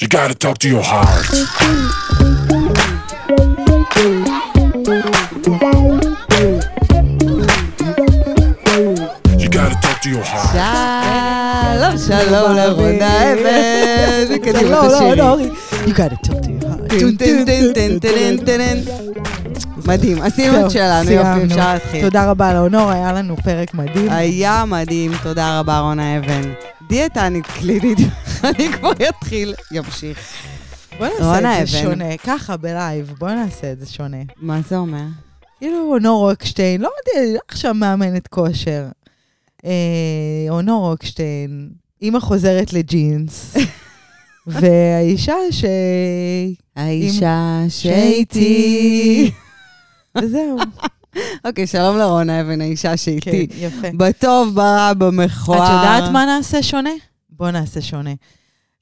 You gotta talk to your heart. You gotta talk to your heart. שלום, שלום לרונה אבן. לא, לא. לא, you gotta talk to your heart. מדהים, עשינו את שלנו, יופי. אפשר להתחיל. תודה רבה לאונור, היה לנו פרק מדהים. היה מדהים, תודה רבה רונה אבן. דיאטנית קלינית, אני כבר אתחיל, ימשיך. בוא נעשה את זה. שונה, ככה בלייב, בוא נעשה את זה שונה. מה זה אומר? כאילו אונור רוקשטיין, לא יודע, לא עכשיו מאמנת כושר. אה, אונור רוקשטיין, אימא חוזרת לג'ינס, והאישה ש... האישה שאיתי. וזהו. אוקיי, שלום לרונה אבן, האישה כן, שאיתי. יפה. בטוב, ברע, במכוער. את יודעת מה נעשה שונה? בוא נעשה שונה.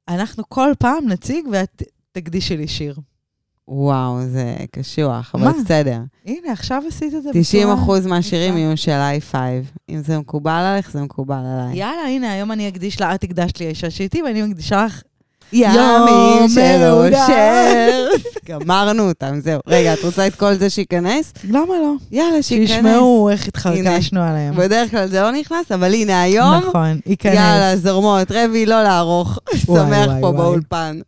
אנחנו כל פעם נציג ואת תקדישי לי שיר. וואו, זה קשוח, אבל מה? בסדר. הנה, עכשיו עשית את זה 90 בצורה- אחוז מהשירים. יהיו של i5. אם זה מקובל עליך, זה מקובל עליי. יאללה, הנה, היום אני אקדיש לה, את הקדשת לי האישה שאיתי, ואני מקדישה לך... ימים של. אושר. גמרנו אותם, זהו. רגע, את רוצה את כל זה שייכנס? למה לא? יאללה, שייכנס. שישמעו איך התחרקשנו עליהם. בדרך כלל זה לא נכנס, אבל הנה, היום, נכון, ייכנס. יאללה, זורמות, רבי, לא לערוך. וואי, שמח פה. באולפן.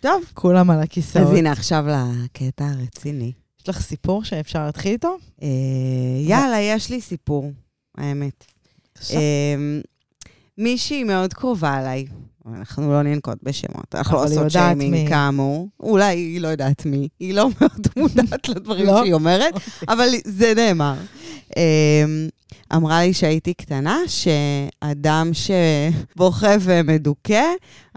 טוב, כולם על אז הכיסאות. הנה, עכשיו לקטע הרציני. יש לך סיפור שאפשר להתחיל איתו? אה, יאללה, יש לי סיפור, האמת. אמ, מישהי מאוד קרובה אליי, אנחנו לא ננקוט בשמות, אנחנו לא עושות שיימינג מי. כאמור. אולי היא לא יודעת מי, היא לא מאוד מודעת לדברים לא? שהיא אומרת, אבל זה נאמר. אמ, אמרה לי שהייתי קטנה, שאדם שבוכה ומדוכא,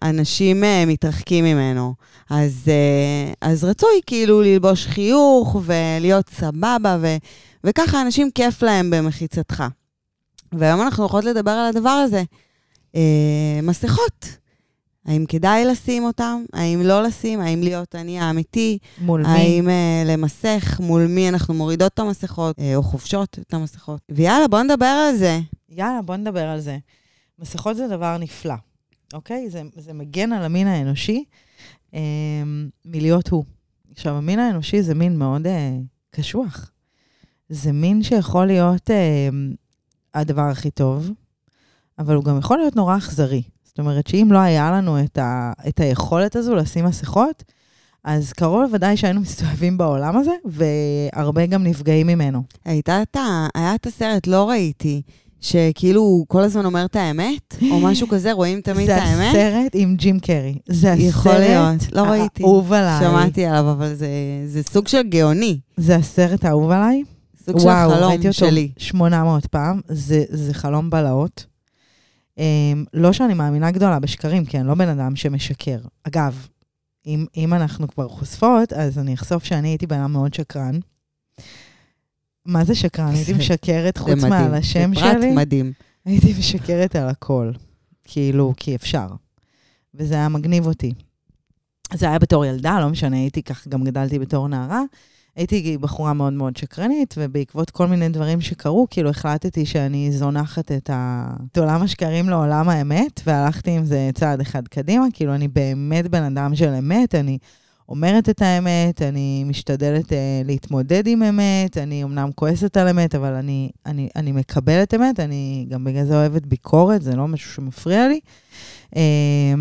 אנשים אה, מתרחקים ממנו. אז, אה, אז רצוי כאילו ללבוש חיוך ולהיות סבבה, ו, וככה אנשים כיף להם במחיצתך. והיום אנחנו הולכות לדבר על הדבר הזה. אה, מסכות. האם כדאי לשים אותם? האם לא לשים? האם להיות אני האמיתי? מול מי? האם אה, למסך? מול מי אנחנו מורידות את המסכות? אה, או חובשות את המסכות? ויאללה, בוא נדבר על זה. יאללה, בוא נדבר על זה. מסכות זה דבר נפלא, אוקיי? זה, זה מגן על המין האנושי אה, מלהיות הוא. עכשיו, המין האנושי זה מין מאוד אה, קשוח. זה מין שיכול להיות אה, הדבר הכי טוב, אבל הוא גם יכול להיות נורא אכזרי. זאת אומרת שאם לא היה לנו את, ה, את היכולת הזו לשים מסכות, אז קרוב לוודאי שהיינו מסתובבים בעולם הזה, והרבה גם נפגעים ממנו. הייתה את ה... היה את הסרט, לא ראיתי, שכאילו הוא כל הזמן אומר את האמת, או משהו כזה, רואים תמיד את זה האמת? הסרט עם ג'ים קרי. זה הסרט יכול להיות, לא ראיתי. האהוב עליי. שמעתי עליו, אבל זה, זה סוג של גאוני. זה הסרט האהוב עליי. סוג וואו, של חלום ראיתי אותו שלי. 800 פעם. זה, זה חלום בלהות. Um, לא שאני מאמינה גדולה בשקרים, כי אני לא בן אדם שמשקר. אגב, אם, אם אנחנו כבר חושפות, אז אני אחשוף שאני הייתי בן אדם מאוד שקרן. מה זה שקרן? הייתי משקרת חוץ. מעל השם זה פרט שלי. מדהים. הייתי משקרת על הכל, כאילו, כי אפשר. וזה היה מגניב אותי. זה היה בתור ילדה, לא משנה, הייתי כך, גם גדלתי בתור נערה. הייתי בחורה מאוד מאוד שקרנית, ובעקבות כל מיני דברים שקרו, כאילו החלטתי שאני זונחת את, ה... את עולם השקרים לעולם האמת, והלכתי עם זה צעד אחד קדימה. כאילו, אני באמת בן אדם של אמת, אני אומרת את האמת, אני משתדלת אה, להתמודד עם אמת, אני אמנם כועסת על אמת, אבל אני, אני, אני מקבלת אמת, אני גם בגלל זה אוהבת ביקורת, זה לא משהו שמפריע לי. אה,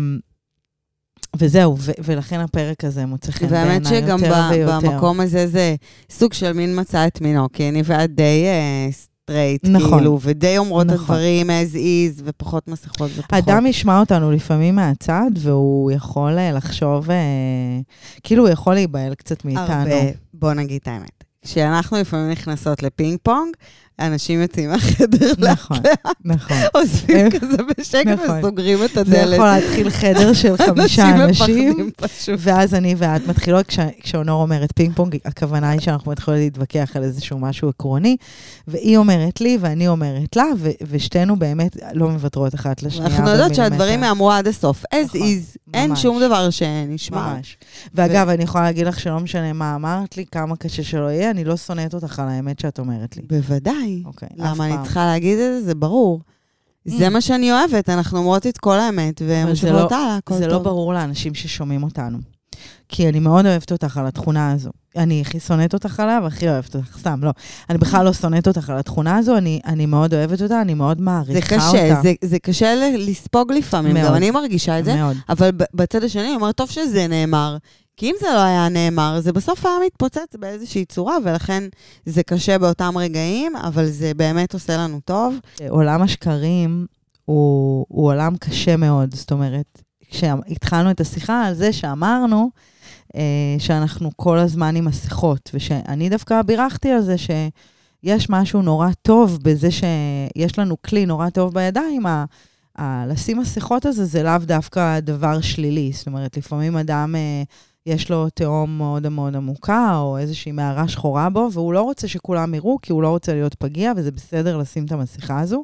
וזהו, ו- ולכן הפרק הזה מוצא חן בעיניי והאמת יותר שגם ויותר. ב- במקום הזה זה סוג של מין מצא את מינו, כי אני ואת די סטרייט, נכון. כאילו, ודי אומרות את נכון. הדברים as is, ופחות מסכות ופחות. אדם ישמע אותנו לפעמים מהצד, והוא יכול אה, לחשוב, אה, כאילו הוא יכול להיבהל קצת מאיתנו. הרבה, בוא נגיד את האמת. כשאנחנו לפעמים נכנסות לפינג פונג, אנשים יוצאים מהחדר נכון, לאט, נכון. עוזבים כזה בשקט נכון. וסוגרים את זה הדלת. יכול להתחיל חדר של חמישה אנשים, פשוט. ואז אני ואת מתחילות, כש- כשאונור אומרת פינג פונג, הכוונה היא שאנחנו מתחילות להתווכח על איזשהו משהו עקרוני, והיא אומרת לי ואני אומרת לה, ושתינו באמת לא מוותרות אחת לשנייה. אנחנו יודעות. שהדברים יאמרו עד הסוף, as נכון, is, אין. שום דבר שנשמע. ממש. ואגב, אני יכולה להגיד לך שלא משנה מה אמרת לי, כמה קשה שלא יהיה, אני לא שונאת אותך על האמת שאת אומרת לי. בוודאי. אוקיי, אף למה אני פעם. צריכה להגיד את זה? זה ברור. זה Mm. מה שאני אוהבת, אנחנו אומרות את כל האמת, זה משאירות לא- הלאה, הכל טוב. זה לא ברור לאנשים ששומעים אותנו. כי אני מאוד אוהבת אותך על התכונה הזו. אני הכי שונאת אותך עליה והכי אוהבת אותך, סתם, לא. אני בכלל לא שונאת אותך על התכונה הזו, אני, אני מאוד אוהבת אותה, אני מאוד זה מעריכה קשה, אותה. זה, זה קשה לספוג לפעמים, מאוד. גם אני מרגישה את זה, מאוד. אבל בצד השני אני אומרת, טוב שזה נאמר. כי אם זה לא היה נאמר, זה בסוף היה מתפוצץ באיזושהי צורה, ולכן זה קשה באותם רגעים, אבל זה באמת עושה לנו טוב. עולם השקרים הוא, הוא עולם קשה מאוד. זאת אומרת, כשהתחלנו את השיחה על זה שאמרנו אה, שאנחנו כל הזמן עם מסכות, ושאני דווקא בירכתי על זה שיש משהו נורא טוב בזה שיש לנו כלי נורא טוב בידיים, ה- ה- לשים מסכות הזה זה לאו דווקא דבר שלילי. זאת אומרת, לפעמים אדם... אה, יש לו תהום מאוד מאוד עמוקה, או איזושהי מערה שחורה בו, והוא לא רוצה שכולם יראו, כי הוא לא רוצה להיות פגיע, וזה בסדר לשים את המסכה הזו.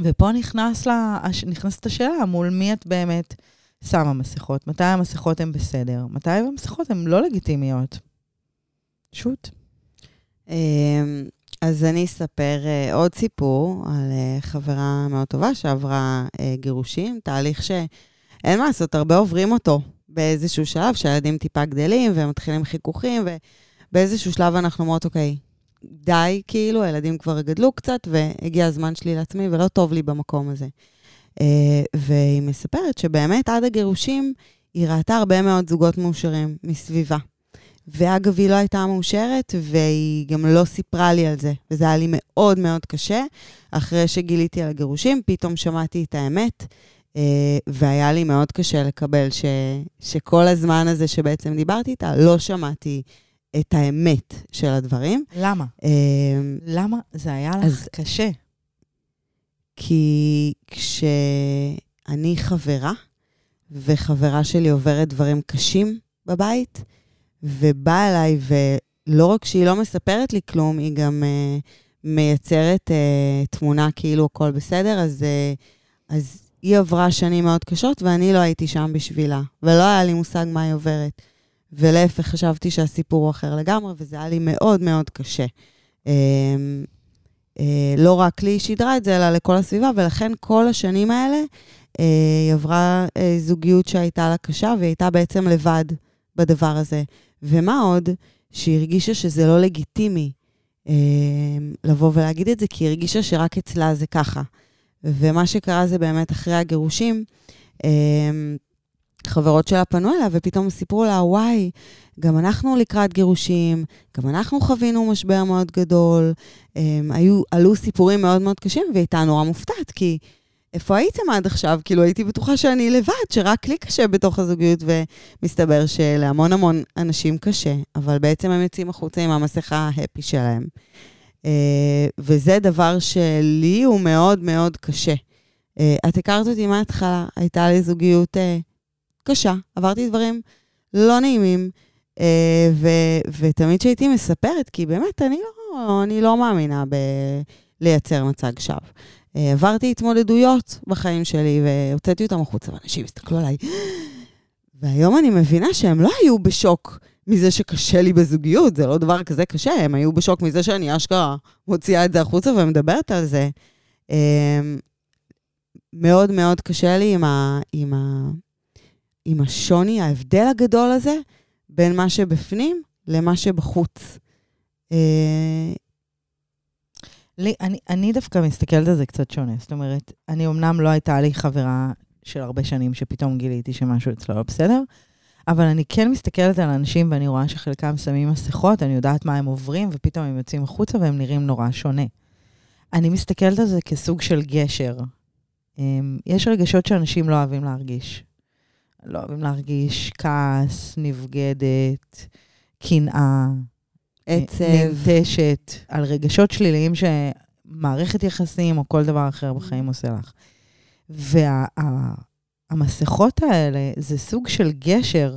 ופה נכנס לה, נכנסת השאלה, מול מי את באמת שמה מסכות? מתי המסכות הן בסדר? מתי המסכות הן לא לגיטימיות? שוט. אמ, אז אני אספר אה, עוד סיפור על אה, חברה מאוד טובה שעברה אה, גירושים, תהליך שאין מה לעשות, הרבה עוברים אותו באיזשהו שלב, שהילדים טיפה גדלים ומתחילים חיכוכים, ובאיזשהו שלב אנחנו אומרות, אוקיי, די, כאילו, הילדים כבר גדלו קצת, והגיע הזמן שלי לעצמי, ולא טוב לי במקום הזה. אה, והיא מספרת שבאמת עד הגירושים היא ראתה הרבה מאוד זוגות מאושרים מסביבה. ואגב, היא לא הייתה מאושרת, והיא גם לא סיפרה לי על זה. וזה היה לי מאוד מאוד קשה. אחרי שגיליתי על הגירושים, פתאום שמעתי את האמת, והיה לי מאוד קשה לקבל ש, שכל הזמן הזה שבעצם דיברתי איתה, לא שמעתי את האמת של הדברים. למה? אה, למה זה היה לך אז- קשה? כי כשאני חברה, וחברה שלי עוברת דברים קשים בבית, ובאה אליי, ולא רק שהיא לא מספרת לי כלום, היא גם uh, מייצרת uh, תמונה כאילו הכל בסדר, אז, uh, אז היא עברה שנים מאוד קשות, ואני לא הייתי שם בשבילה, ולא היה לי מושג מה היא עוברת. ולהפך, חשבתי שהסיפור הוא אחר לגמרי, וזה היה לי מאוד מאוד קשה. Um, אה, לא רק לי היא שידרה את זה, אלא לכל הסביבה, ולכן כל השנים האלה אה, היא עברה אה, זוגיות שהייתה לה קשה, והיא הייתה בעצם לבד בדבר הזה. ומה עוד? שהיא הרגישה שזה לא לגיטימי אה, לבוא ולהגיד את זה, כי היא הרגישה שרק אצלה זה ככה. ומה שקרה זה באמת אחרי הגירושים, אה, חברות שלה פנו אליה ופתאום סיפרו לה, וואי, גם אנחנו לקראת גירושים, גם אנחנו חווינו משבר מאוד גדול, הם, היו, עלו סיפורים מאוד מאוד קשים, והיא הייתה נורא מופתעת, כי איפה הייתם עד עכשיו? כאילו, הייתי בטוחה שאני לבד, שרק לי קשה בתוך הזוגיות, ומסתבר שלהמון המון אנשים קשה, אבל בעצם הם יוצאים החוצה עם המסכה ההפי שלהם. אה, וזה דבר שלי הוא מאוד מאוד קשה. אה, את הכרת אותי מההתחלה, הייתה לי זוגיות אה, קשה, עברתי דברים לא נעימים, ו- ותמיד כשהייתי מספרת, כי באמת, אני לא, אני לא מאמינה בלייצר מצג שווא. עברתי התמודדויות בחיים שלי, והוצאתי אותם החוצה, ואנשים הסתכלו עליי. והיום אני מבינה שהם לא היו בשוק מזה שקשה לי בזוגיות, זה לא דבר כזה קשה, הם היו בשוק מזה שאני אשכרה מוציאה את זה החוצה ומדברת על זה. אה, מאוד מאוד קשה לי עם, ה, עם, ה, עם השוני, ההבדל הגדול הזה בין מה שבפנים למה שבחוץ. אה, לי, אני, אני דווקא מסתכלת על זה קצת שונה. זאת אומרת, אני אמנם לא הייתה לי חברה של הרבה שנים שפתאום גיליתי שמשהו אצלו לא בסדר, אבל אני כן מסתכלת על אנשים ואני רואה שחלקם שמים מסכות, אני יודעת מה הם עוברים, ופתאום הם יוצאים החוצה והם נראים נורא שונה. אני מסתכלת על זה כסוג של גשר. אמ, יש רגשות שאנשים לא אוהבים להרגיש. לא אוהבים להרגיש כעס, נבגדת, קנאה, עצב. ננטשת, על רגשות שליליים שמערכת יחסים או כל דבר אחר בחיים עושה לך. והמסכות האלה זה סוג של גשר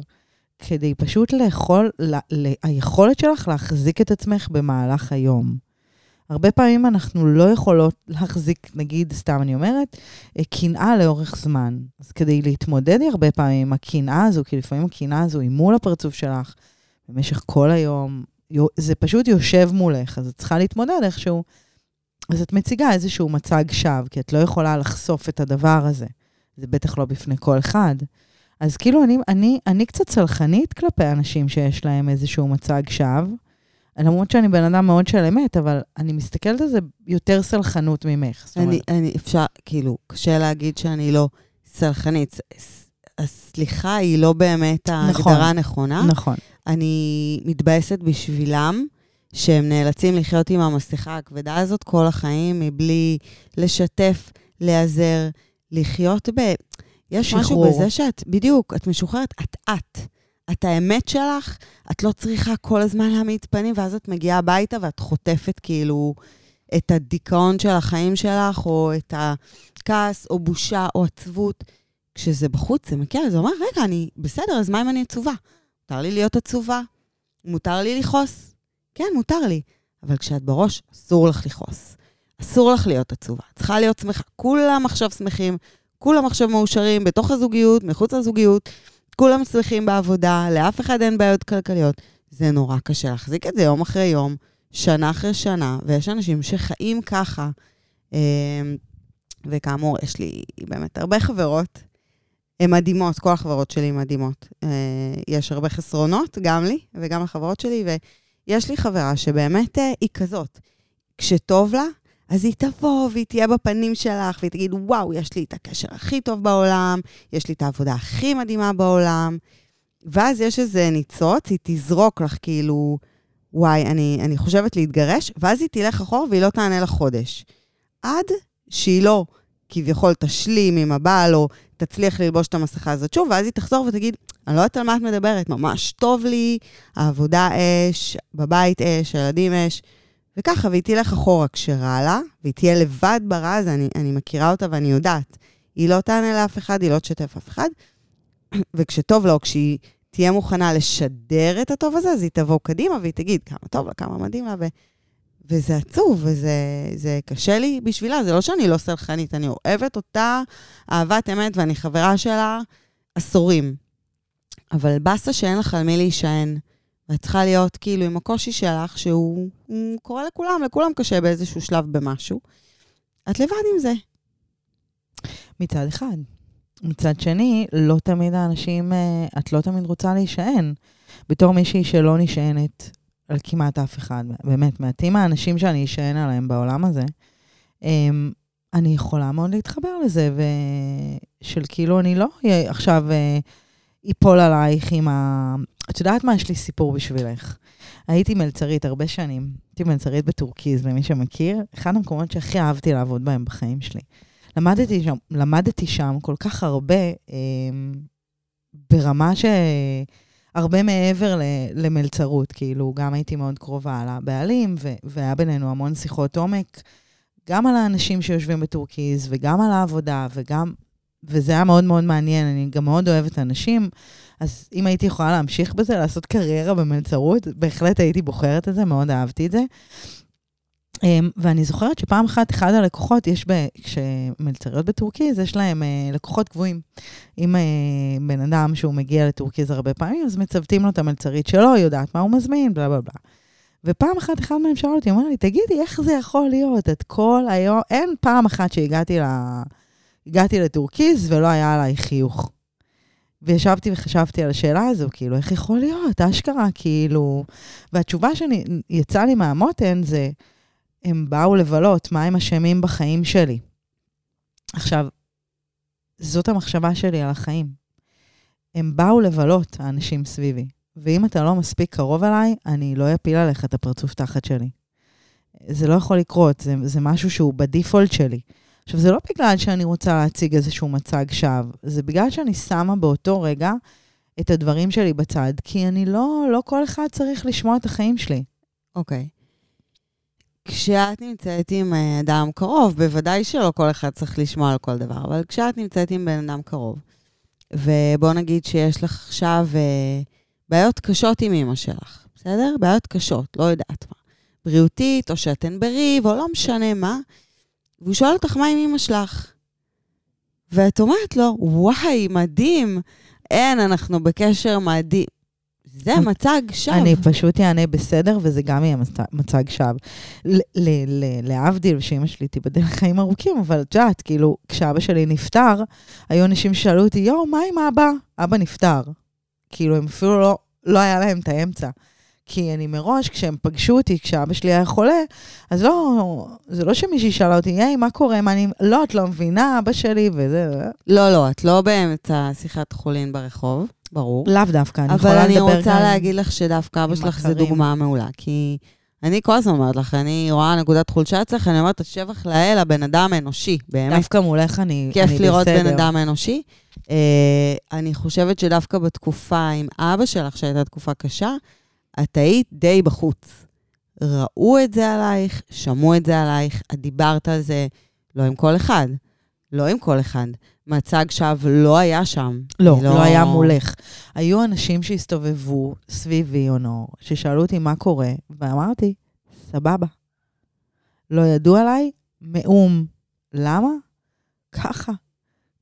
כדי פשוט לאכול, ל, ל, היכולת שלך להחזיק את עצמך במהלך היום. הרבה פעמים אנחנו לא יכולות להחזיק, נגיד, סתם אני אומרת, אה, קנאה לאורך זמן. אז כדי להתמודד הרבה פעמים עם הקנאה הזו, כי לפעמים הקנאה הזו היא מול הפרצוף שלך במשך כל היום, יו- זה פשוט יושב מולך, אז את צריכה להתמודד איכשהו אז את מציגה איזשהו מצג שווא, כי את לא יכולה לחשוף את הדבר הזה. זה בטח לא בפני כל אחד. אז כאילו, אני, אני, אני קצת סלחנית כלפי אנשים שיש להם איזשהו מצג שווא. למרות שאני בן אדם מאוד של אמת, אבל אני מסתכלת על זה יותר סלחנות ממך. זאת אני, אומרת, אני, אפשר, כאילו, קשה להגיד שאני לא סלחנית. הסליחה היא לא באמת נכון. ההגדרה הנכונה. נכון. אני מתבאסת בשבילם, שהם נאלצים לחיות עם המסכה הכבדה הזאת כל החיים, מבלי לשתף, להיעזר, לחיות ב... יש משהו שחרור. בזה שאת, בדיוק, את משוחררת, את את. את האמת שלך, את לא צריכה כל הזמן להעמיד פנים, ואז את מגיעה הביתה ואת חוטפת כאילו את הדיכאון של החיים שלך, או את הכעס, או בושה, או עצבות. כשזה בחוץ, זה מגיע, זה אומר, רגע, אני בסדר, אז מה אם אני עצובה? מותר לי להיות עצובה, מותר לי לכעוס. כן, מותר לי. אבל כשאת בראש, אסור לך לכעוס. אסור לך להיות עצובה. צריכה להיות שמחה. כולם עכשיו שמחים, כולם עכשיו מאושרים בתוך הזוגיות, מחוץ לזוגיות, כולם שמחים בעבודה, לאף אחד אין בעיות כלכליות. זה נורא קשה להחזיק את זה יום אחרי יום, שנה אחרי שנה, ויש אנשים שחיים ככה. אמ, וכאמור, יש לי באמת הרבה חברות. הן מדהימות, כל החברות שלי מדהימות. אה, יש הרבה חסרונות, גם לי וגם לחברות שלי, ויש לי חברה שבאמת אה, היא כזאת. כשטוב לה, אז היא תבוא והיא תהיה בפנים שלך, והיא תגיד, וואו, יש לי את הקשר הכי טוב בעולם, יש לי את העבודה הכי מדהימה בעולם. ואז יש איזה ניצוץ, היא תזרוק לך כאילו, וואי, אני, אני חושבת להתגרש, ואז היא תלך אחורה והיא לא תענה לך חודש. עד שהיא לא כביכול תשלים עם הבעל, או תצליח ללבוש את המסכה הזאת שוב, ואז היא תחזור ותגיד, אני לא יודעת על מה את מדברת, ממש טוב לי, העבודה אש, בבית אש, הילדים אש, וככה, והיא תלך אחורה כשרע לה, והיא תהיה לבד ברע הזה, אני, אני מכירה אותה ואני יודעת. היא לא תענה לאף אחד, היא לא תשתף אף אחד, וכשטוב לה, או כשהיא תהיה מוכנה לשדר את הטוב הזה, אז היא תבוא קדימה והיא תגיד כמה טוב לה, כמה מדהים לה, ו... וזה עצוב, וזה זה קשה לי בשבילה. זה לא שאני לא סלחנית, אני אוהבת אותה אהבת אמת, ואני חברה שלה עשורים. אבל באסה שאין לך על מי להישען, ואת צריכה להיות כאילו עם הקושי שלך, שהוא הוא קורה לכולם, לכולם קשה באיזשהו שלב במשהו. את לבד עם זה. מצד אחד. מצד שני, לא תמיד האנשים, אה, את לא תמיד רוצה להישען. בתור מישהי שלא נשענת על כמעט אף אחד, באמת, מעטים האנשים שאני אשען עליהם בעולם הזה, אני יכולה מאוד להתחבר לזה, ושל כאילו אני לא עכשיו איפול עלייך עם ה... את יודעת מה? יש לי סיפור בשבילך. הייתי מלצרית הרבה שנים. הייתי מלצרית בטורקיז, למי שמכיר. אחד המקומות שהכי אהבתי לעבוד בהם בחיים שלי. למדתי שם, למדתי שם כל כך הרבה, אה, ברמה ש... הרבה מעבר ל- למלצרות, כאילו, גם הייתי מאוד קרובה לבעלים, ו- והיה בינינו המון שיחות עומק, גם על האנשים שיושבים בטורקיז, וגם על העבודה, וגם... וזה היה מאוד מאוד מעניין, אני גם מאוד אוהבת אנשים, אז אם הייתי יכולה להמשיך בזה, לעשות קריירה במלצרות, בהחלט הייתי בוחרת את זה, מאוד אהבתי את זה. אמ, ואני זוכרת שפעם אחת, אחד הלקוחות, יש ב... כשמלצריות בטורקיז, יש להם אה, לקוחות קבועים. אם אה, בן אדם שהוא מגיע לטורקיז הרבה פעמים, אז מצוותים לו את המלצרית שלו, היא יודעת מה הוא מזמין, בלה בלה בלה. ופעם אחת, אחד מהם שאל אותי, אומר לי, תגידי, איך זה יכול להיות? את כל היום, אין פעם אחת שהגעתי ל... הגעתי לטורקיז ולא היה עליי חיוך. וישבתי וחשבתי על השאלה הזו, כאילו, איך יכול להיות? אשכרה, כאילו... והתשובה שיצאה לי מהמותן זה, הם באו לבלות, מה הם אשמים בחיים שלי? עכשיו, זאת המחשבה שלי על החיים. הם באו לבלות, האנשים סביבי. ואם אתה לא מספיק קרוב אליי, אני לא אפיל עליך את הפרצוף תחת שלי. זה לא יכול לקרות, זה, זה משהו שהוא בדיפולט שלי. עכשיו, זה לא בגלל שאני רוצה להציג איזשהו מצג שווא, זה בגלל שאני שמה באותו רגע את הדברים שלי בצד, כי אני לא, לא כל אחד צריך לשמוע את החיים שלי. אוקיי. כשאת נמצאת עם אה, אדם קרוב, בוודאי שלא כל אחד צריך לשמוע על כל דבר, אבל כשאת נמצאת עם בן אדם קרוב, ובוא נגיד שיש לך עכשיו אה, בעיות קשות עם אמא שלך, בסדר? בעיות קשות, לא יודעת מה. בריאותית, או שאתן בריב, או לא משנה מה, והוא שואל אותך מה עם אמא שלך. ואת אומרת לו, וואי, מדהים, אין, אנחנו בקשר מדהים. זה מצג שווא. אני פשוט אענה בסדר, וזה גם יהיה מצ- מצג שווא. להבדיל, שאימא שלי תיבדל חיים ארוכים, אבל את יודעת, כאילו, כשאבא שלי נפטר, היו אנשים ששאלו אותי, יואו, מה עם אבא? אבא נפטר. כאילו, הם אפילו לא, לא היה להם את האמצע. כי אני מראש, כשהם פגשו אותי, כשאבא שלי היה חולה, אז לא, זה לא שמישהי שאלה אותי, היי, מה קורה? מה אני... לא, את לא מבינה, אבא שלי, וזה... לא, לא, את לא באמצע שיחת חולין ברחוב, ברור. לאו דווקא, אני אבל יכולה אני לדבר רוצה גם... להגיד לך שדווקא אבא שלך זה. דוגמה מעולה, כי אני כל הזמן אומרת לך, אני רואה נקודת חולשה אצלך, אני אומרת, שבח לאל, הבן אדם אנושי, באמת. דווקא מולך אני, כיף אני לראות בסדר. בן אדם אנושי. אה, אני חושבת שדווקא בתקופה עם אבא שלך, שהייתה תקופה קשה, את היית די בחוץ. ראו את זה עלייך, שמעו את זה עלייך, את דיברת על זה לא עם כל אחד, לא עם כל אחד. מצג שווא לא היה שם. לא, אני לא היה מולך. היו אנשים שהסתובבו סביבי, אונור, ששאלו אותי מה קורה, ואמרתי, סבבה. לא ידעו עליי, מאום. למה? ככה.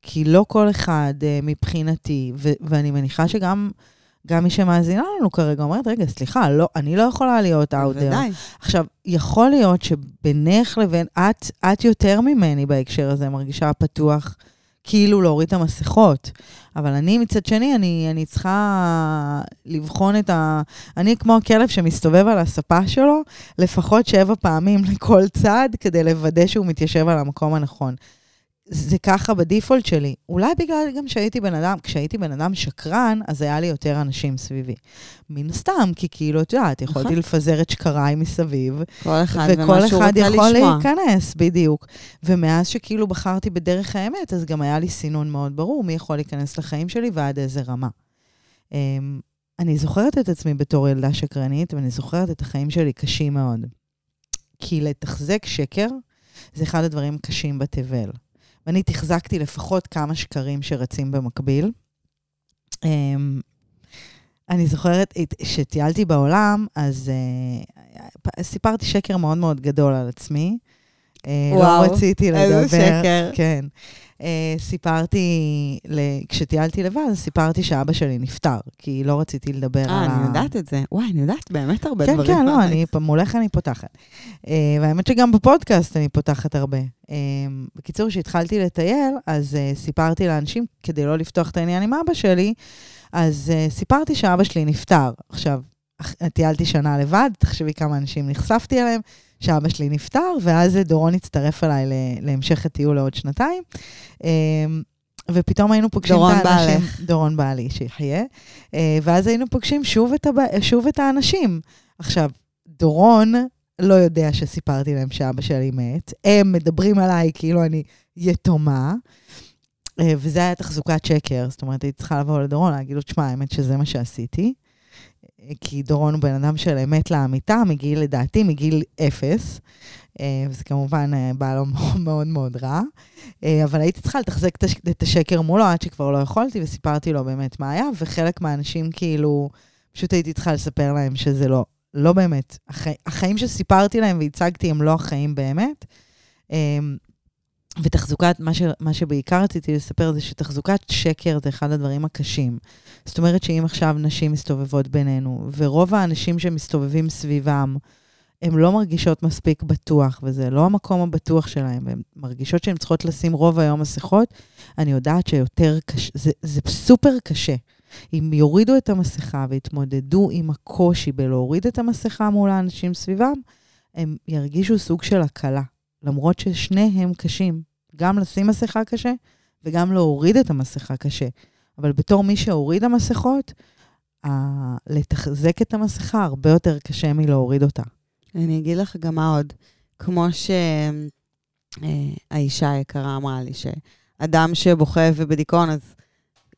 כי לא כל אחד אה, מבחינתי, ו- ואני מניחה שגם גם מי שמאזינה לנו כרגע אומרת, רגע, סליחה, לא, אני לא יכולה להיות out there. בוודאי. עכשיו, יכול להיות שבינך לבין, את, את יותר ממני בהקשר הזה מרגישה פתוח, כאילו להוריד את המסכות. אבל אני מצד שני, אני, אני צריכה לבחון את ה... אני כמו הכלב שמסתובב על הספה שלו, לפחות שבע פעמים לכל צד, כדי לוודא שהוא מתיישב על המקום הנכון. זה ככה בדיפולט שלי. אולי בגלל גם שהייתי בן אדם, כשהייתי בן אדם שקרן, אז היה לי יותר אנשים סביבי. מן הסתם, כי כאילו, את יודעת, יכולתי נכון. לפזר את שקריי מסביב, כל אחד וכל ומה שהוא אחד רוצה יכול לשמוע. להיכנס, בדיוק. ומאז שכאילו בחרתי בדרך האמת, אז גם היה לי סינון מאוד ברור מי יכול להיכנס לחיים שלי ועד איזה רמה. אמ, אני זוכרת את עצמי בתור ילדה שקרנית, ואני זוכרת את החיים שלי קשים מאוד. כי לתחזק שקר זה אחד הדברים הקשים בתבל. ואני תחזקתי לפחות כמה שקרים שרצים במקביל. אמ, אני זוכרת, את- שטיילתי בעולם, אז uh, סיפרתי שקר מאוד מאוד גדול על עצמי. Uh, וואו, לא רציתי לדבר. איזה שקר. כן. Uh, סיפרתי. כשטיילתי לבד, סיפרתי שאבא שלי נפטר, כי לא רציתי לדבר על אה, ה... אני יודעת את זה. וואי, אני יודעת באמת הרבה כן, דברים. כן, לא, עלייך. אני, מולך אני פותחת. Uh, והאמת שגם בפודקאסט אני פותחת הרבה. בקיצור, כשהתחלתי לטייל, אז סיפרתי לאנשים, כדי לא לפתוח את העניין עם אבא שלי, אז סיפרתי שאבא שלי נפטר. עכשיו, טיילתי שנה לבד, תחשבי כמה אנשים נחשפתי אליהם, שאבא שלי נפטר, ואז דורון הצטרף אליי להמשך הטיול לעוד שנתיים. Um, ופתאום היינו פוגשים דורון את האנשים... בעלך. דורון בעלי, שיחיה. אה, ואז היינו פוגשים שוב את, הבע... שוב את האנשים. עכשיו, דורון לא יודע שסיפרתי להם שאבא שלי מת. הם מדברים עליי כאילו אני יתומה. אה, וזה היה תחזוקת שקר. זאת אומרת, הייתי צריכה לבוא לדורון, להגיד לו, תשמע, האמת שזה מה שעשיתי. כי דורון הוא בן אדם של אמת לאמיתה, מגיל, לדעתי, מגיל אפס. אה, וזה כמובן אה, בא לו מאוד מאוד רע. אה, אבל הייתי צריכה לתחזק את הש- את השקר מולו עד שכבר לא יכולתי, וסיפרתי לו באמת מה היה, וחלק מהאנשים כאילו, פשוט הייתי צריכה לספר להם שזה לא, לא באמת. החי, החיים שסיפרתי להם והצגתי הם לא החיים באמת. ותחזוקת, מה, ש, מה שבעיקר רציתי לספר זה שתחזוקת שקר זה אחד הדברים הקשים. זאת אומרת שאם עכשיו נשים מסתובבות בינינו, ורוב האנשים שמסתובבים סביבם, הן לא מרגישות מספיק בטוח, וזה לא המקום הבטוח שלהן, והן מרגישות שהן צריכות לשים רוב היום מסכות, אני יודעת שיותר קשה, זה, זה סופר קשה. אם יורידו את המסכה ויתמודדו עם הקושי בלהוריד את המסכה מול האנשים סביבם, הם ירגישו סוג של הקלה, למרות ששניהם קשים. גם לשים מסכה קשה וגם להוריד את המסכה קשה. אבל בתור מי שהורידה מסכות, ה- לתחזק את המסכה הרבה יותר קשה מלהוריד אותה. אני אגיד לך גם מה עוד. כמו שהאישה היקרה אמרה לי, שאדם שבוכה ובדיכאון, אז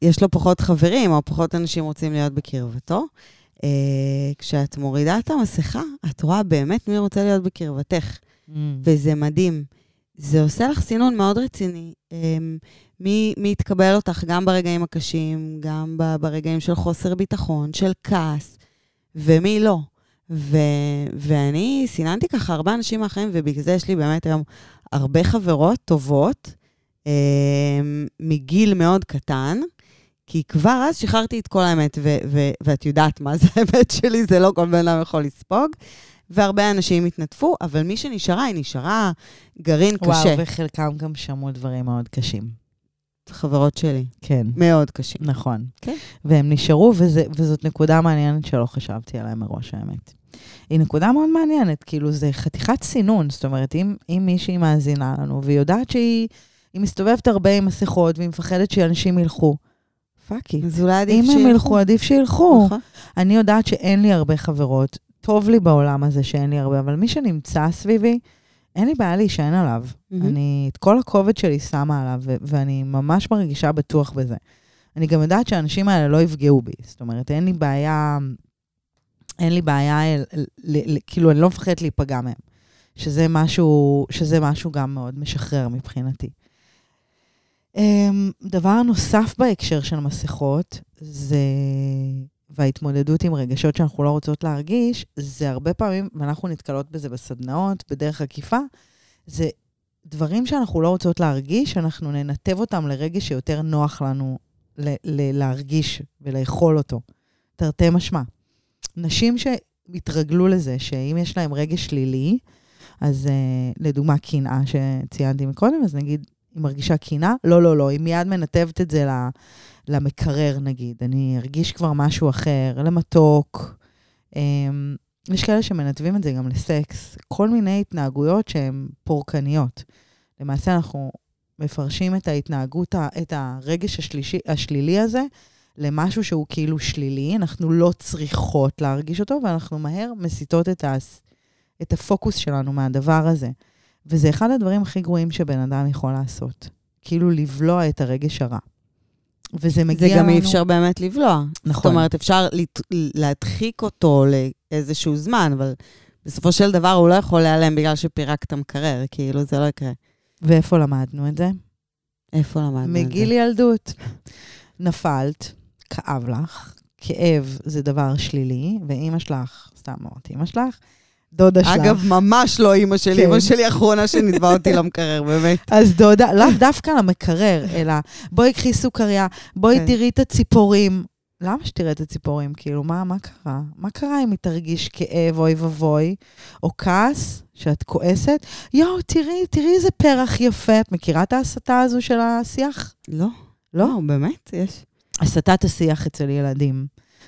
יש לו פחות חברים, או פחות אנשים רוצים להיות בקרבתו. אה, כשאת מורידה את המסכה, את רואה באמת מי רוצה להיות בקרבתך, וזה מדהים. זה עושה לך סינון מאוד רציני. מי, מי יתקבל אותך גם ברגעים הקשים, גם ברגעים של חוסר ביטחון, של כעס, ומי לא. ו, ואני סיננתי ככה הרבה אנשים מהחיים, ובגלל זה יש לי באמת היום הרבה חברות טובות, אה, מגיל מאוד קטן, כי כבר אז שחררתי את כל האמת, ו- ו- ואת יודעת מה זה האמת שלי, זה לא כל בן אדם יכול לספוג. והרבה אנשים התנדפו, אבל מי שנשארה, היא נשארה גרעין וואו, קשה. וחלקם גם שמעו דברים מאוד קשים. חברות שלי, כן. מאוד קשים. נכון. כן. והם נשארו, וזה, וזאת נקודה מעניינת שלא חשבתי עליה מראש, האמת. היא נקודה מאוד מעניינת, כאילו, זה חתיכת סינון. זאת אומרת, אם, אם מישהי מאזינה לנו, והיא יודעת שהיא היא מסתובבת הרבה עם מסכות, והיא מפחדת שאנשים ילכו, fuck it. אז אולי עדיף אם הם ילכו, עדיף שילכו. נכון. אני יודעת שאין לי הרבה חברות, טוב לי בעולם הזה שאין לי הרבה, אבל מי שנמצא סביבי, אין לי בעיה להישען עליו. מהמם. אני את כל הכובד שלי שמה עליו, ו- ואני ממש מרגישה בטוח בזה. אני גם יודעת שהאנשים האלה לא יפגעו בי. זאת אומרת, אין לי בעיה, אין לי בעיה, אל- ל- ל- כאילו, אני לא מפחדת להיפגע מהם. שזה משהו, שזה משהו גם מאוד משחרר מבחינתי. אמ, דבר נוסף בהקשר של מסכות, זה, וההתמודדות עם רגשות שאנחנו לא רוצות להרגיש, זה הרבה פעמים, ואנחנו נתקלות בזה בסדנאות, בדרך עקיפה, זה דברים שאנחנו לא רוצות להרגיש, אנחנו ננתב אותם לרגש שיותר נוח לנו ל- ל- להרגיש ולאכול אותו. תרתי משמע. נשים שהתרגלו לזה, שאם יש להם רגש שלילי, אז uh, לדוגמה קנאה שציינתי מקודם, אז נגיד, היא מרגישה קנאה? לא, לא, לא, היא מיד מנתבת את זה למקרר, נגיד. אני ארגיש כבר משהו אחר, למתוק. Um, יש כאלה שמנתבים את זה גם לסקס, כל מיני התנהגויות שהן פורקניות. למעשה אנחנו מפרשים את ההתנהגות, את הרגש השלישי, השלילי הזה למשהו שהוא כאילו שלילי, אנחנו לא צריכות להרגיש אותו, ואנחנו מהר מסיטות את, ה, את הפוקוס שלנו מהדבר הזה. וזה אחד הדברים הכי גרועים שבן אדם יכול לעשות. כאילו לבלוע את הרגש הרע. וזה זה מגיע גם לנו... אי אפשר באמת לבלוע. זאת נכון. אומרת, אפשר לת- להדחיק אותו לאיזשהו זמן, אבל בסופו של דבר הוא לא יכול להיעלם בגלל שפירקת מקרר, כאילו, זה לא יקרה. ואיפה למדנו את זה? איפה למדנו את זה? מגיל ילדות. נפלת, כאב לך, כאב זה דבר שלילי, ואימא שלך, סתם אמרתי, אימא שלך, דודה שלך. אגב, ממש לא אימא שלי, כן. אימא שלי האחרונה שנתבע אותי למקרר, באמת. אז דודה, לאו דווקא למקרר, אלא בואי קחי סוכריה, בואי כן. תראי את הציפורים. למה שתראה את הציפורים? כאילו, מה, מה קרה? מה קרה אם היא תרגיש כאב, אוי ואבוי, או כעס, שאת כועסת? יואו, תראי, תראי איזה פרח יפה. את מכירה את ההסתה הזו של השיח? לא. לא? לא, באמת, יש. הסטת השיח אצל ילדים.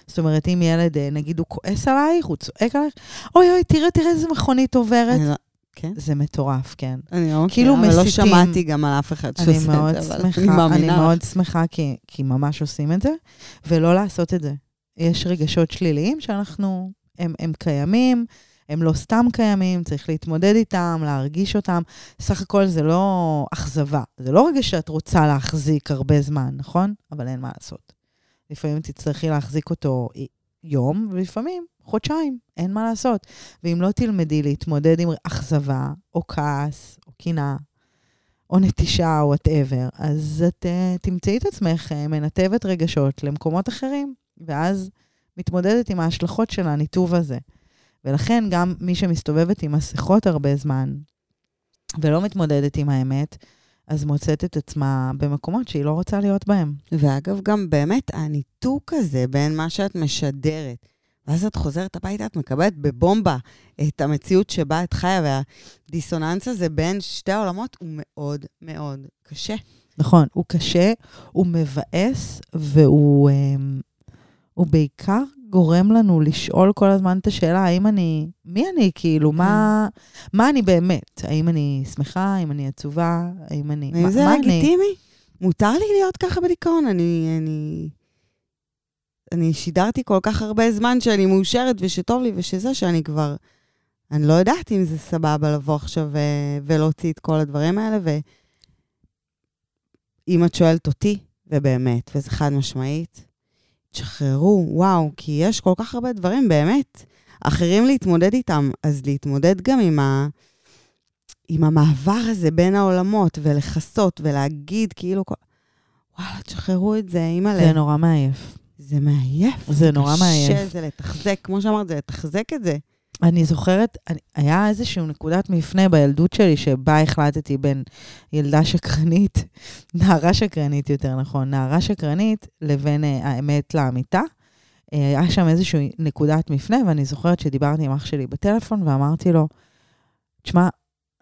זאת אומרת, אם ילד, אה, נגיד, הוא כועס עלייך, הוא צועק עלייך, אוי אוי, תראה, תראה איזה מכונית עוברת. אני לא- כן? זה מטורף, כן. אני לא כאילו מכירה, אבל לא. שמעתי גם על אף אחד שעושה אני את זה, מאוד אבל שמחה, אני אני מאמינה לך. מאוד שמחה כי, כי ממש עושים את זה, ולא לעשות את זה. יש רגשות שליליים שאנחנו, הם, הם קיימים, הם לא סתם קיימים, צריך להתמודד איתם, להרגיש אותם. סך הכל זה לא אכזבה. זה לא רגע שאת רוצה להחזיק הרבה זמן, נכון? אבל אין מה לעשות. לפעמים תצטרכי להחזיק אותו יום, ולפעמים חודשיים, אין מה לעשות. ואם לא תלמדי להתמודד עם אכזבה, או כעס, או קנאה, או נטישה, או וואטאבר, אז את uh, תמצאי את עצמך uh, מנתבת רגשות למקומות אחרים, ואז מתמודדת עם ההשלכות של הניתוב הזה. ולכן גם מי שמסתובבת עם מסכות הרבה זמן, ולא מתמודדת עם האמת, אז מוצאת את עצמה במקומות שהיא לא רוצה להיות בהם. ואגב, גם באמת, הניתוק הזה בין מה שאת משדרת, ואז את חוזרת הביתה, את מקבלת בבומבה את המציאות שבה את חיה, והדיסוננס הזה בין שתי העולמות הוא מאוד מאוד קשה. נכון, הוא קשה, הוא מבאס, והוא um, הוא בעיקר גורם לנו לשאול כל הזמן את השאלה, האם אני, מי אני, כאילו, מה, מה אני באמת? האם אני שמחה, האם אני עצובה, האם אני, האם מה, זה מה אני? לגיטימי? מותר לי להיות ככה בדיכאון? אני, אני, אני שידרתי כל כך הרבה זמן שאני מאושרת ושטוב לי ושזה, שאני כבר... אני לא יודעת אם זה סבבה לבוא עכשיו ו- ולהוציא את כל הדברים האלה, ואם את שואלת אותי, ובאמת, וזה חד משמעית, תשחררו, וואו, כי יש כל כך הרבה דברים באמת אחרים להתמודד איתם, אז להתמודד גם עם, ה... עם המעבר הזה בין העולמות, ולכסות, ולהגיד כאילו, וואלה, תשחררו את זה, אימא'לה. זה נורא מעייף. זה מעייף. זה נורא קשה, מעייף. זה לתחזק, כמו שאמרת, זה לתחזק את זה. אני זוכרת, היה איזושהי נקודת מפנה בילדות שלי, שבה החלטתי בין ילדה שקרנית, נערה שקרנית יותר נכון, נערה שקרנית, לבין אה, האמת לאמיתה. אה, היה שם איזושהי נקודת מפנה, ואני זוכרת שדיברתי עם אח שלי בטלפון ואמרתי לו, תשמע,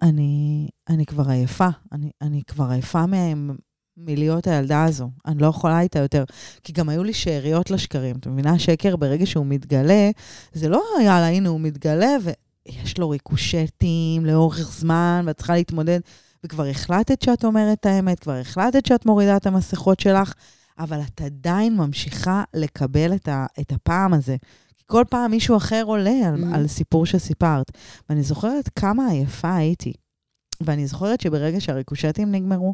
אני, אני כבר עייפה, אני, אני כבר עייפה מ- מלהיות הילדה הזו, אני לא יכולה איתה יותר. כי גם היו לי שאריות לשקרים, את מבינה? שקר ברגע שהוא מתגלה, זה לא יאללה, הנה הוא מתגלה, ויש לו ריקושטים לאורך זמן, ואת צריכה להתמודד. וכבר החלטת שאת אומרת את האמת, כבר החלטת שאת מורידה את המסכות שלך, אבל את עדיין ממשיכה לקבל את, ה, את הפעם הזה. כי כל פעם מישהו אחר עולה על, Mm. על סיפור שסיפרת. ואני זוכרת כמה עייפה הייתי. ואני זוכרת שברגע שהריקושטים נגמרו,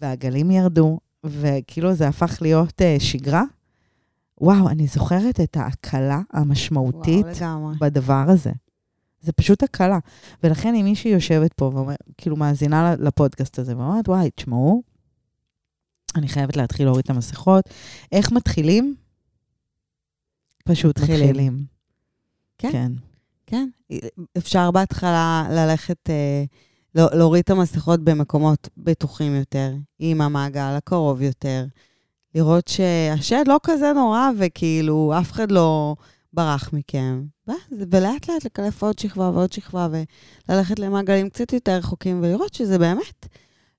והגלים ירדו, וכאילו זה הפך להיות uh, שגרה, וואו, אני זוכרת את ההקלה המשמעותית וואו. בדבר הזה. זה פשוט הקלה. ולכן אם מישהי יושבת פה וכאילו מאזינה לפודקאסט הזה ואומרת, וואי, תשמעו, אני חייבת להתחיל להוריד את המסכות. איך מתחילים? פשוט מתחילים. מתחילים. כן. כן. כן, אפשר בהתחלה ללכת, אה, להוריד את המסכות במקומות בטוחים יותר, עם המעגל הקרוב יותר, לראות שהשד לא כזה נורא וכאילו אף אחד לא ברח מכם. ולאט לאט לקלף עוד שכבה ועוד שכבה וללכת למעגלים קצת יותר רחוקים ולראות שזה באמת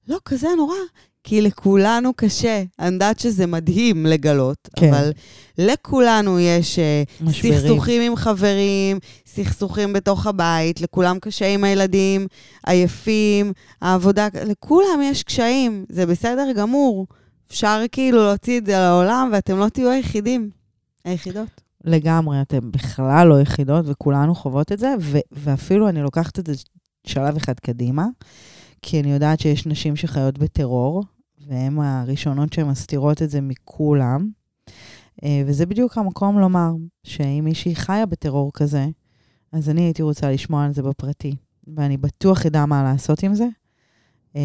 לא כזה נורא. כי לכולנו קשה. אני יודעת שזה מדהים לגלות, כן. אבל לכולנו יש אה, משברים. סכסוכים עם חברים, סכסוכים בתוך הבית, לכולם קשה עם הילדים, עייפים, העבודה, לכולם יש קשיים, זה בסדר גמור. אפשר כאילו להוציא את זה לעולם, ואתם לא תהיו היחידים, היחידות. לגמרי, אתן בכלל לא יחידות, וכולנו חוות את זה, ו- ואפילו אני לוקחת את זה שלב אחד קדימה, כי אני יודעת שיש נשים שחיות בטרור, והן הראשונות שמסתירות את זה מכולם. אה, וזה בדיוק המקום לומר, שאם מישהי חיה בטרור כזה, אז אני הייתי רוצה לשמוע על זה בפרטי. ואני בטוח אדע מה לעשות עם זה, אה,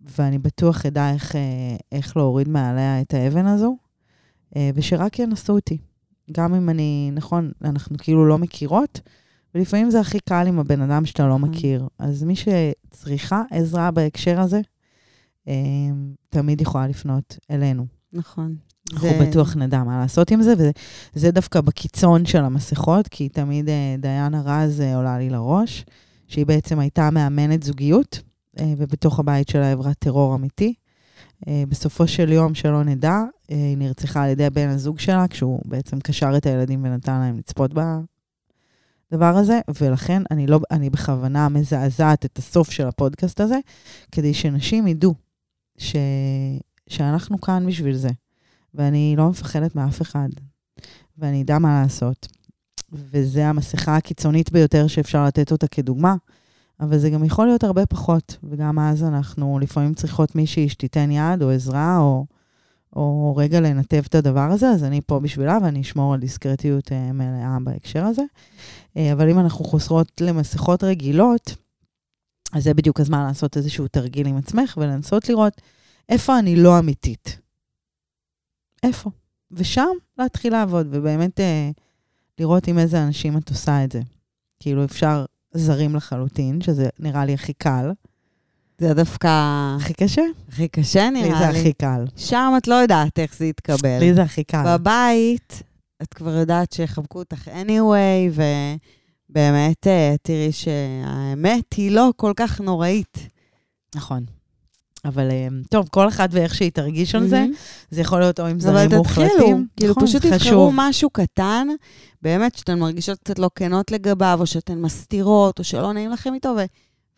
ואני בטוח אדע איך, אה, איך להוריד מעליה את האבן הזו, ושרק ינסו אותי. גם אם אני, נכון, אנחנו כאילו לא מכירות, ולפעמים זה הכי קל עם הבן אדם שאתה לא מכיר. אז מי שצריכה עזרה בהקשר הזה, אה, תמיד יכולה לפנות אלינו. נכון. אנחנו בטוח נדע מה לעשות עם זה, וזה דווקא בקיצון של המסכות, כי תמיד אה, דיאנה רז אה, עולה לי לראש, שהיא בעצם הייתה מאמנת זוגיות, ובתוך הבית שלה עברה טרור אמיתי. בסופו של יום, שלא נדע, היא נרצחה על ידי בן הזוג שלה, כשהוא בעצם קשר את הילדים ונתן להם לצפות בדבר הזה, ולכן אני, לא, אני בכוונה מזעזעת את הסוף של הפודקאסט הזה, כדי שנשים ידעו ש, שאנחנו כאן בשביל זה. ואני לא מפחדת מאף אחד, ואני אדע מה לעשות. וזו המסכה הקיצונית ביותר שאפשר לתת אותה כדוגמה, אבל זה גם יכול להיות הרבה פחות, וגם אז אנחנו לפעמים צריכות מישהי שתיתן יד או עזרה, או, או רגע לנתב את הדבר הזה, אז אני פה בשבילה ואני אשמור על דיסקרטיות אה, מלאה בהקשר הזה. אה, אבל אם אנחנו חוזרות למסכות רגילות, אז זה בדיוק הזמן לעשות איזשהו תרגיל עם עצמך ולנסות לראות איפה אני לא אמיתית. איפה? ושם להתחיל לעבוד, ובאמת אה, לראות עם איזה אנשים את עושה את זה. כאילו אפשר זרים לחלוטין, שזה נראה לי הכי קל. זה דווקא הכי קשה? הכי קשה לי נראה זה לי. הכי קל. שם את לא יודעת איך זה יתקבל. לי זה הכי קל. בבית, את כבר יודעת שיחבקו אותך anyway, ובאמת אה, תראי שהאמת היא לא כל כך נוראית. נכון. אבל אה, טוב, כל אחד ואיך שהיא תרגיש על זה. זה יכול להיות או עם אבל זרים מוחלטים. תתחילו, כאילו נכון, פשוט תבחרו. משהו קטן, באמת שאתן מרגישות קצת לא כנות לגביו, או שאתן מסתירות, או שלא נעים לכם איתו, ו...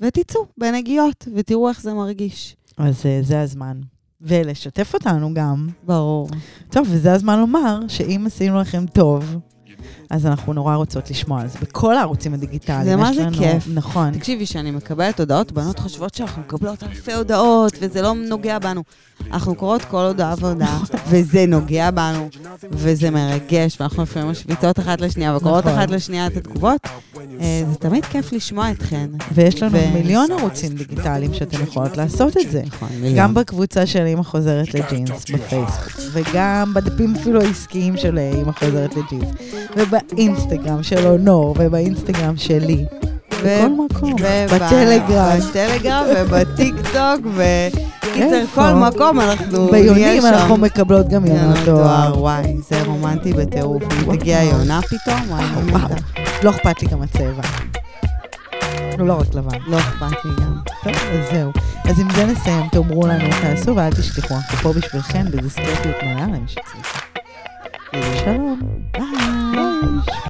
ותצאו בנגיעות, ותראו איך זה מרגיש. אז אה, זה הזמן. ולשתף אותנו גם. ברור. טוב, וזה הזמן לומר שאם עשינו לכם טוב, אז אנחנו נורא רוצות לשמוע על זה בכל הערוצים הדיגיטליים. זה מה זה לנו- כיף. נכון. תקשיבי, שאני מקבלת הודעות, בנות חושבות שאנחנו מקבלות אלפי הודעות, וזה לא נוגע בנו. אנחנו קוראות כל הודעה והודעה, וזה נוגע בנו, וזה מרגש, ואנחנו לפעמים משוויצות אחת לשנייה, וקוראות נכון. אחת לשנייה את התגובות. אה, זה תמיד כיף לשמוע אתכן. ויש לנו ו- מיליון ערוצים דיגיטליים שאתם יכולות לעשות את זה. נכון, גם בקבוצה של אימא חוזרת לג'ינס בפייסבוק, וגם בדפים אפילו העסקיים של אימא חוזרת לג'ינס, באינסטגרם של אונור ובאינסטגרם שלי. בכל מקום. בטלגרם. בטלגרם ובטיק טוק, איפה? כל מקום אנחנו נהיה ביונים שם. אנחנו מקבלות גם יונות דואר. וואי, זה רומנטי בטירוף. אם תגיע יונה פתאום, וואי, אני. מתה. לא אכפת לי גם הצבע. לא, לא רק לבן. לא אכפת לי גם. טוב, אז זהו. אז עם זה נסיים, תאמרו לנו, תעשו ואל תשכחו, אנחנו פה בשבילכם בדיסקרטיות מלאה למי שצריך. Shalom. Bye. Bye.